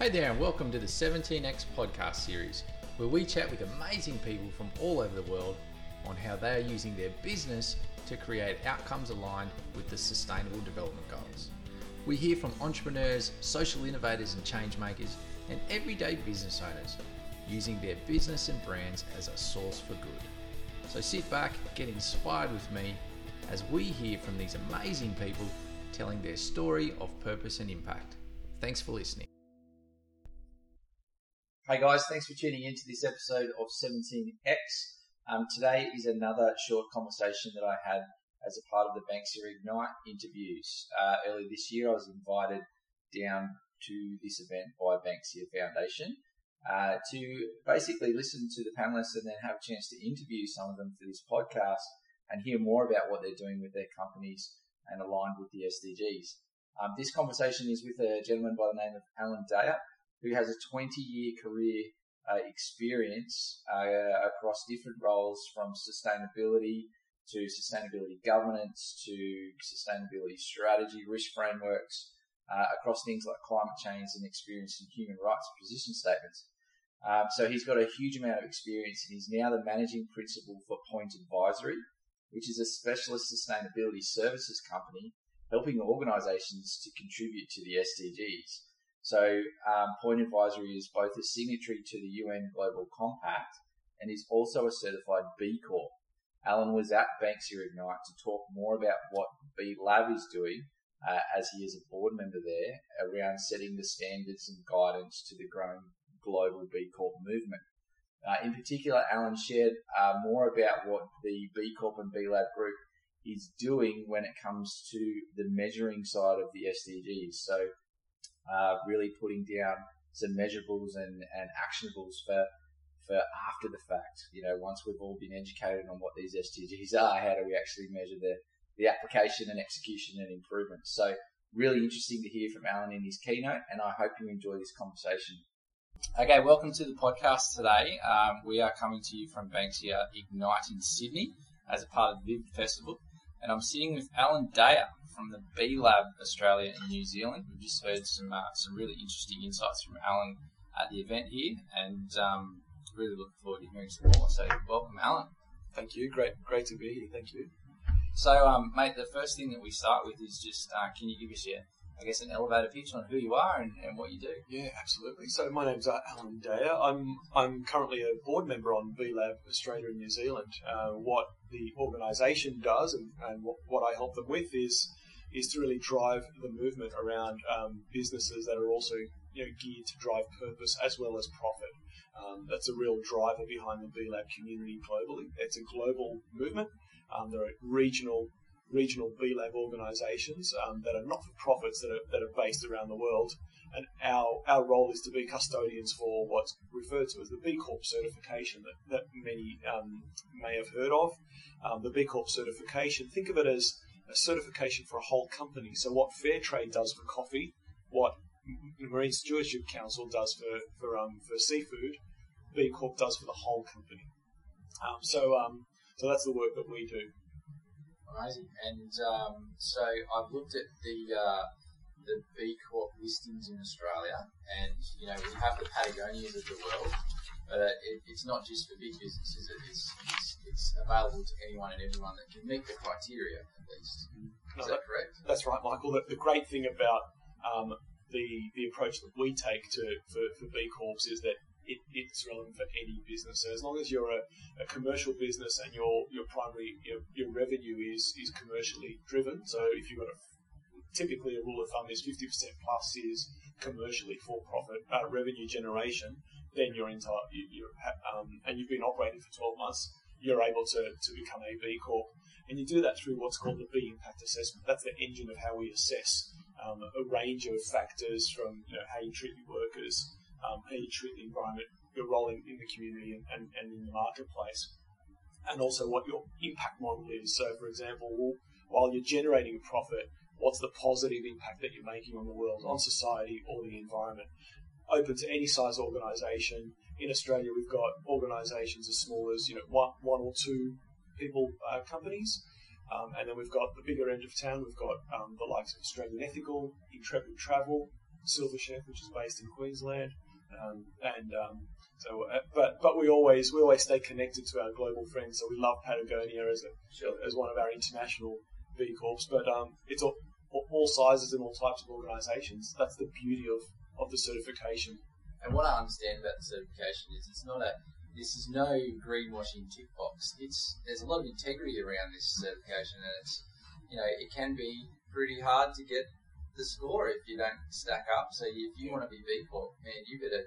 Hey there, and welcome to the 17X podcast series, where we chat with amazing people from all over the world on how they are using their business to create outcomes aligned with the Sustainable Development Goals. We hear from entrepreneurs, social innovators, and change makers, and everyday business owners using their business and brands as a source for good. So sit back, get inspired with me as we hear from these amazing people telling their story of purpose and impact. Thanks for listening. Hey guys, thanks for tuning in to this episode of 17X. Um, today is another short conversation that I had as a part of the Banksia Ignite interviews. Uh, earlier this year, I was invited down to this event by Banksia Foundation uh, to basically listen to the panelists and then have a chance to interview some of them for this podcast and hear more about what they're doing with their companies and aligned with the SDGs. Um, this conversation is with a gentleman by the name of Alan Daya who has a 20 year career uh, experience uh, across different roles from sustainability to sustainability governance to sustainability strategy, risk frameworks, uh, across things like climate change and experience in human rights position statements. Um, so he's got a huge amount of experience and he's now the managing principal for Point Advisory, which is a specialist sustainability services company helping organisations to contribute to the SDGs. So um, Point Advisory is both a signatory to the UN Global Compact and is also a certified B Corp. Alan was at Banksia Ignite to talk more about what B Lab is doing, uh, as he is a board member there, around setting the standards and guidance to the growing global B Corp movement. Uh, in particular, Alan shared uh, more about what the B Corp and B Lab group is doing when it comes to the measuring side of the SDGs. So uh, really putting down some measurables and, and actionables for for after the fact. You know, once we've all been educated on what these SDGs are, how do we actually measure the the application and execution and improvement? So really interesting to hear from Alan in his keynote, and I hope you enjoy this conversation. Okay, welcome to the podcast today. Um, we are coming to you from Banksia Ignite in Sydney as a part of the Vivid Festival, and I'm sitting with Alan Daya from the B Lab Australia and New Zealand. We've just heard some uh, some really interesting insights from Alan at the event here, and um, really looking forward to hearing some more. So, welcome, Alan. Thank you. Great, great to be here. Thank you. So, um, mate, the first thing that we start with is just uh, can you give us your I guess an elevator pitch on who you are and, and what you do. Yeah, absolutely. So my name's uh, Alan Daya. I'm I'm currently a board member on B Lab Australia and New Zealand. Uh, what the organisation does and, and what, what I help them with is is to really drive the movement around um, businesses that are also you know, geared to drive purpose as well as profit. Um, that's a real driver behind the B Lab community globally. It's a global movement. Um, there are regional regional B Lab organisations um, that are not for profits that are, that are based around the world. And our, our role is to be custodians for what's referred to as the B Corp certification that, that many um, may have heard of. Um, the B Corp certification, think of it as a certification for a whole company. So what Fair Trade does for coffee, what Marine Stewardship Council does for for um, for seafood, B Corp does for the whole company. Um, so um, so that's the work that we do. Amazing. And um, so I've looked at the uh, the B Corp listings in Australia, and you know we have the Patagonias of the world, but uh, it, it's not just for big businesses. It's, it's, it's available to anyone and everyone that can meet the criteria at least. Is no, that, correct? That's right, Michael. The, the great thing about um, the the approach that we take to for, for B Corps is that it, it's relevant for any business. So as long as you're a, a commercial business and your your primary your, your revenue is is commercially driven, so if you've got a typically a rule of thumb is 50% plus is commercially for profit uh, revenue generation, then you're entire you, you're um, and you've been operating for 12 months, you're able to, to become a B Corp. And you do that through what's called the B impact assessment. That's the engine of how we assess um, a range of factors from you know, how you treat your workers, um, how you treat the environment, your role in, in the community and, and, and, in the marketplace, and also what your impact model is. So, for example, while you're generating a profit, what's the positive impact that you're making on the world, on society, or the environment? Open to any size organisation. In Australia, we've got organisations as small as you know one, one or two people uh, companies. Um, and then we've got the bigger end of town. We've got um, the likes of Australian Ethical, Intrepid Travel, Silver Chef, which is based in Queensland, um, and um, so, uh, but but we always we always stay connected to our global friends. So we love Patagonia as a, Sure. as one of our international B Corps, but um, it's all, all sizes and all types of organisations. That's the beauty of, of the certification. And what I understand about the certification is it's not a this is no greenwashing tick box. It's there's a lot of integrity around this certification, and it's you know it can be pretty hard to get the score if you don't stack up. So if you want to be B Corp, man, you better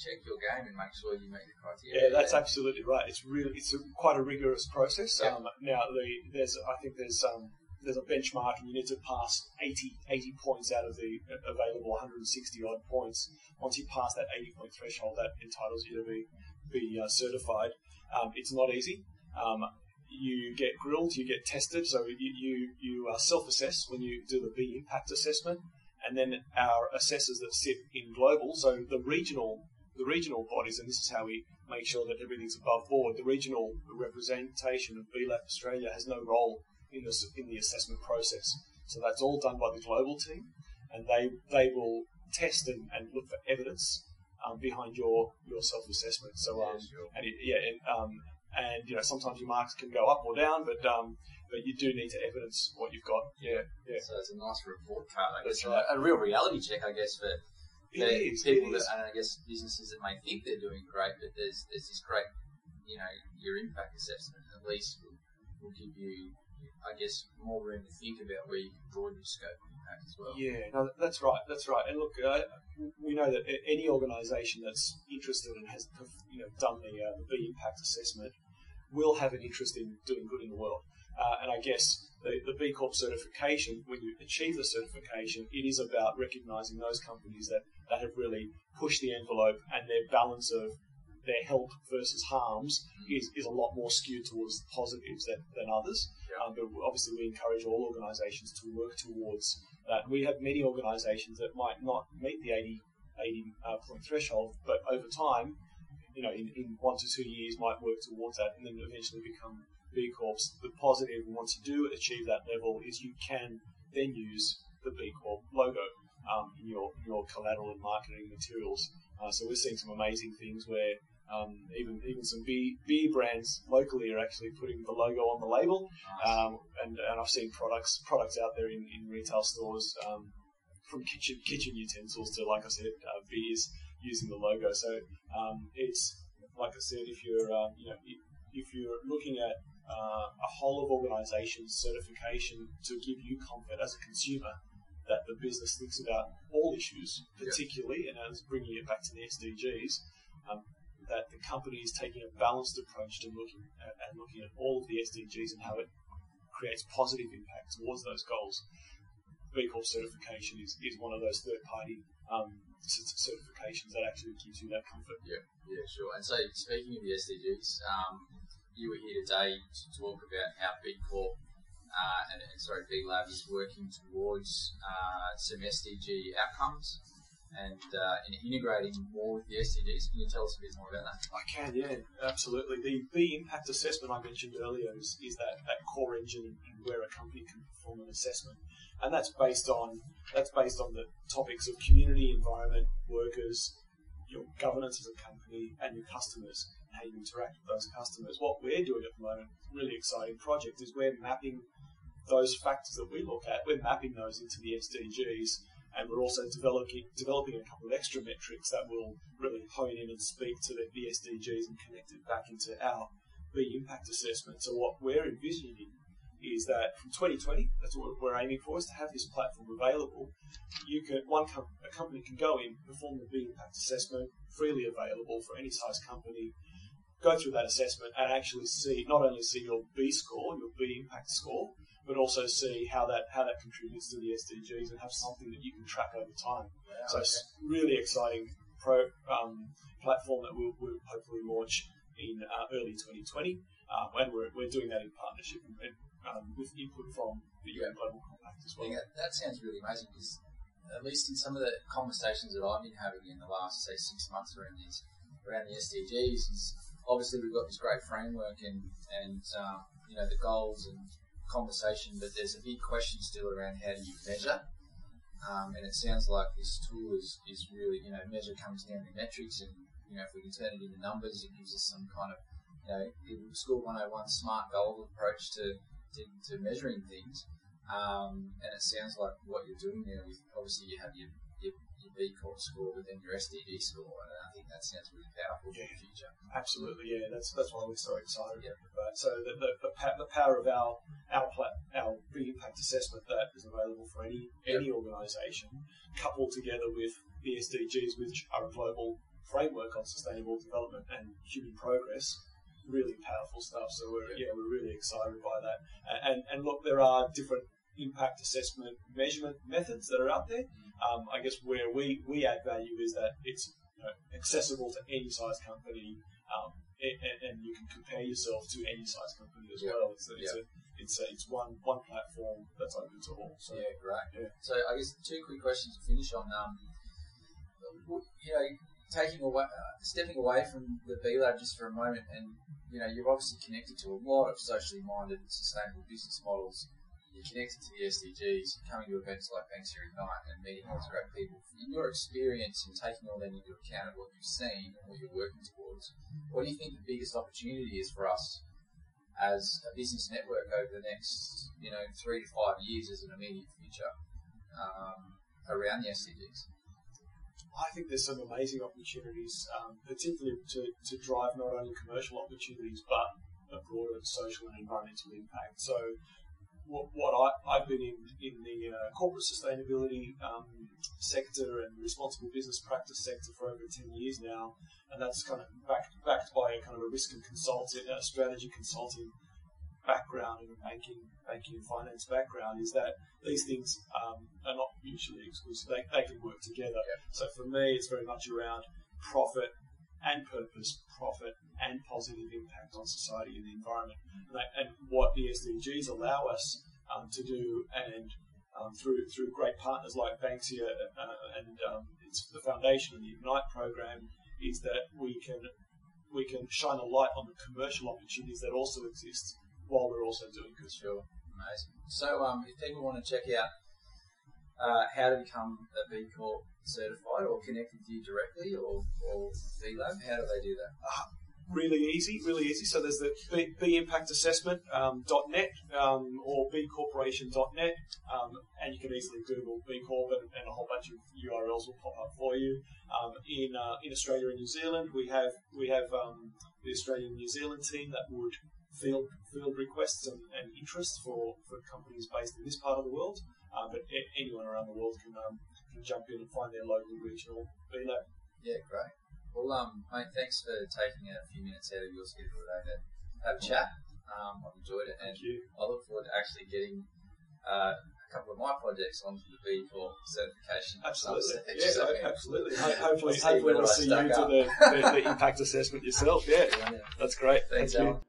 check your game and make sure you meet the criteria. Yeah, that's absolutely right. It's really it's a, quite a rigorous process. Yeah. Um, now the there's I think there's um, there's a benchmark and you need to pass 80, 80 points out of the available 160 odd points. Once you pass that 80 point threshold, that entitles you to be be uh, certified. Um, it's not easy. Um, you get grilled, you get tested, so you you, you uh, self assess when you do the B impact assessment, and then our assessors that sit in global, so the regional the regional bodies, and this is how we make sure that everything's above board. The regional representation of B Lab Australia has no role in the in the assessment process, so that's all done by the global team, and they they will test and, and look for evidence um, behind your your self assessment. So um, Yeah, sure. and it, yeah, and, um, and you know sometimes your marks can go up or down, but um, but you do need to evidence what you've got. Yeah, yeah. So it's a nice report card, I That's guess, right. a, a real reality check, I guess, for is. people that, and I guess businesses that may think they're doing great, but there's there's this great, you know, your impact assessment at least will, will give you, I guess, more room to think about where you can broaden your scope of impact as well. Yeah, no, that's right. That's right. And look, uh, we know that any organisation that's interested and has, you know, done the, uh, the B impact assessment will have an interest in doing good in the world. Uh, and I guess the, the B Corp certification, when you achieve the certification, it is about recognising those companies that, that have really pushed the envelope and their balance of their help versus harms is, is a lot more skewed towards the positives than, than others. Yeah. Um, but obviously, we encourage all organisations to work towards that. We have many organisations that might not meet the 80, 80 uh, point threshold, but over time, you know, in, in one to two years, might work towards that and then eventually become B Corps. The positive, once you do achieve that level, is you can then use the B Corp logo um, in your, your collateral and marketing materials. Uh, so we're seeing some amazing things where um, even even some beer, beer brands locally are actually putting the logo on the label, Nice. um, and, and I've seen products products out there in, in retail stores um, from kitchen kitchen utensils to like I said uh, beers using the logo. So um, it's like I said, if you're uh, you know if, you're looking at uh, a whole of organisation certification to give you comfort as a consumer that the business thinks about all issues, particularly, and as bringing it back to the SDGs, um, that the company is taking a balanced approach to looking at, and looking at all of the SDGs and how it creates positive impact towards those goals. B Corp certification is, is one of those third party um, certifications that actually gives you that comfort. Yeah, yeah, sure. And so, speaking of the SDGs, um, you were here today to talk about how B Corp uh, and, and sorry, B Lab is working towards uh, some SDG outcomes and uh, in integrating more with the SDGs. Can you tell us a bit more about that? I can, yeah, absolutely. The B impact assessment I mentioned earlier is, is that, that core engine where a company can perform an assessment, and that's based on that's based on the topics of community, environment, workers, your governance as a company, and your customers, and how you interact with those customers. What we're doing at the moment, really exciting project, is we're mapping those factors that we look at. We're mapping those into the SDGs and we're also developing developing a couple of extra metrics that will really hone in and speak to the, the SDGs and connect it back into our B impact assessment. So what we're envisioning is that from 2020, that's what we're aiming for, is to have this platform available. You can one com- a company can go in, perform the B impact assessment, freely available for any size company. Go through that assessment and actually see not only see your B score, your B impact score, but also see how that how that contributes to the SDGs and have something that you can track over time. So it's really exciting pro um, platform that we'll, we'll hopefully launch in uh, early 2020, uh, and we're, we're doing that in partnership and, um, with input from the UN Global Compact as well. that, that sounds really amazing because at least in some of the conversations that I've been having in the last say six months around these around the SDGs is obviously we've got this great framework and and uh, you know the goals and conversation, but there's a big question still around how do you measure Um, and it sounds like this tool is, is really, you know, measure comes down to metrics, and you know, if we can turn it into numbers, it gives us some kind of, you know, School 101 smart goal approach to, to, to measuring things. Um, and it sounds like what you're doing there with obviously you have your, your, your B Corp score, within your SDG score, and I think that sounds really powerful yeah, for the future. Absolutely, yeah. That's that's why we're so excited yep. about it. So the, the, the, the, power of our our plat, our B impact assessment that is available for any any organisation, coupled together with the SDGs, which are a global framework on sustainable development and human progress really powerful stuff. So we're yeah, we're really excited by that. And and look, there are different impact assessment measurement methods that are out there. Mm-hmm. Um, I guess where we, we add value is that it's you know, accessible to any size company, um, and, and, you can compare yourself to any size company as yep. well. It's it's, yep. a, it's a, it's one one platform that's open to all. So, yeah, great. Yeah. So I guess two quick questions to finish on. Um, you know, taking away, uh, stepping away from the B Lab just for a moment, and you know, you're obviously connected to a lot of socially minded, and sustainable business models. You're connected to the SDGs, coming to events like Banksia Ignite and meeting all these great people. In your experience and taking all that into account of what you've seen and what you're working towards, what do you think the biggest opportunity is for us as a business network over the next, you know, three to five years as an immediate future um, around the SDGs? I think there's some amazing opportunities, um, particularly to, to drive not only commercial opportunities but a broader social and environmental impact. So, what, what I, have been in in the uh, corporate sustainability um, sector and responsible business practice sector for over ten years now, and that's kind of backed backed by a kind of a risk and consulting, a strategy consulting background and a banking banking and finance background is that these things um, are not mutually exclusive. They, they can work together. Yeah. So for me, it's very much around profit and purpose, profit and positive impact on society and the environment. And, they, and what the SDGs allow us um, to do, and um, through through great partners like Banksia uh, and um, it's the foundation and the Ignite program, is that we can we can shine a light on the commercial opportunities that also exist while we're also doing good. Sure, amazing. So, um, if people want to check out uh, how to become a B Corp certified or connect with you directly or, or B Lab, how do they do that? Uh, really easy, really easy. So there's the B, B Impact Assessment um, .net um, or bcorporation.net, um, and you can easily Google B Corp, and, and, a whole bunch of URLs will pop up for you. Um, in uh, in Australia and New Zealand, we have we have um, the Australian New Zealand team that would field field requests and, and for, for companies based in this part of the world. Uh, but anyone around the world can um, can jump in and find their local regional B Lab. Yeah, great. Well, um, mate, thanks for taking a few minutes out of your schedule today to have a chat. Um, I've enjoyed it, and I look forward to actually getting uh, a couple of my projects onto the B Corp certification. Absolutely, yeah, so absolutely. hopefully, hopefully we'll see you to the, the, the, impact assessment yourself. Yeah, yeah. that's great. Thanks, Thank you.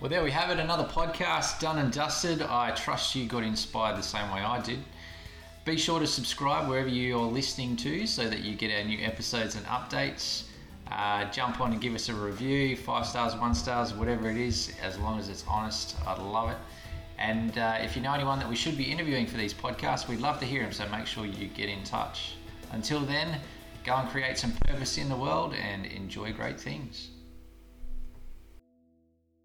Well, there we have it, another podcast done and dusted. I trust you got inspired the same way I did. Be sure to subscribe wherever you're listening to so that you get our new episodes and updates. Uh, jump on and give us a review, five stars, one stars, whatever it is, as long as it's honest. I'd love it. And uh, if you know anyone that we should be interviewing for these podcasts, we'd love to hear them, so make sure you get in touch. Until then, go and create some purpose in the world and enjoy great things.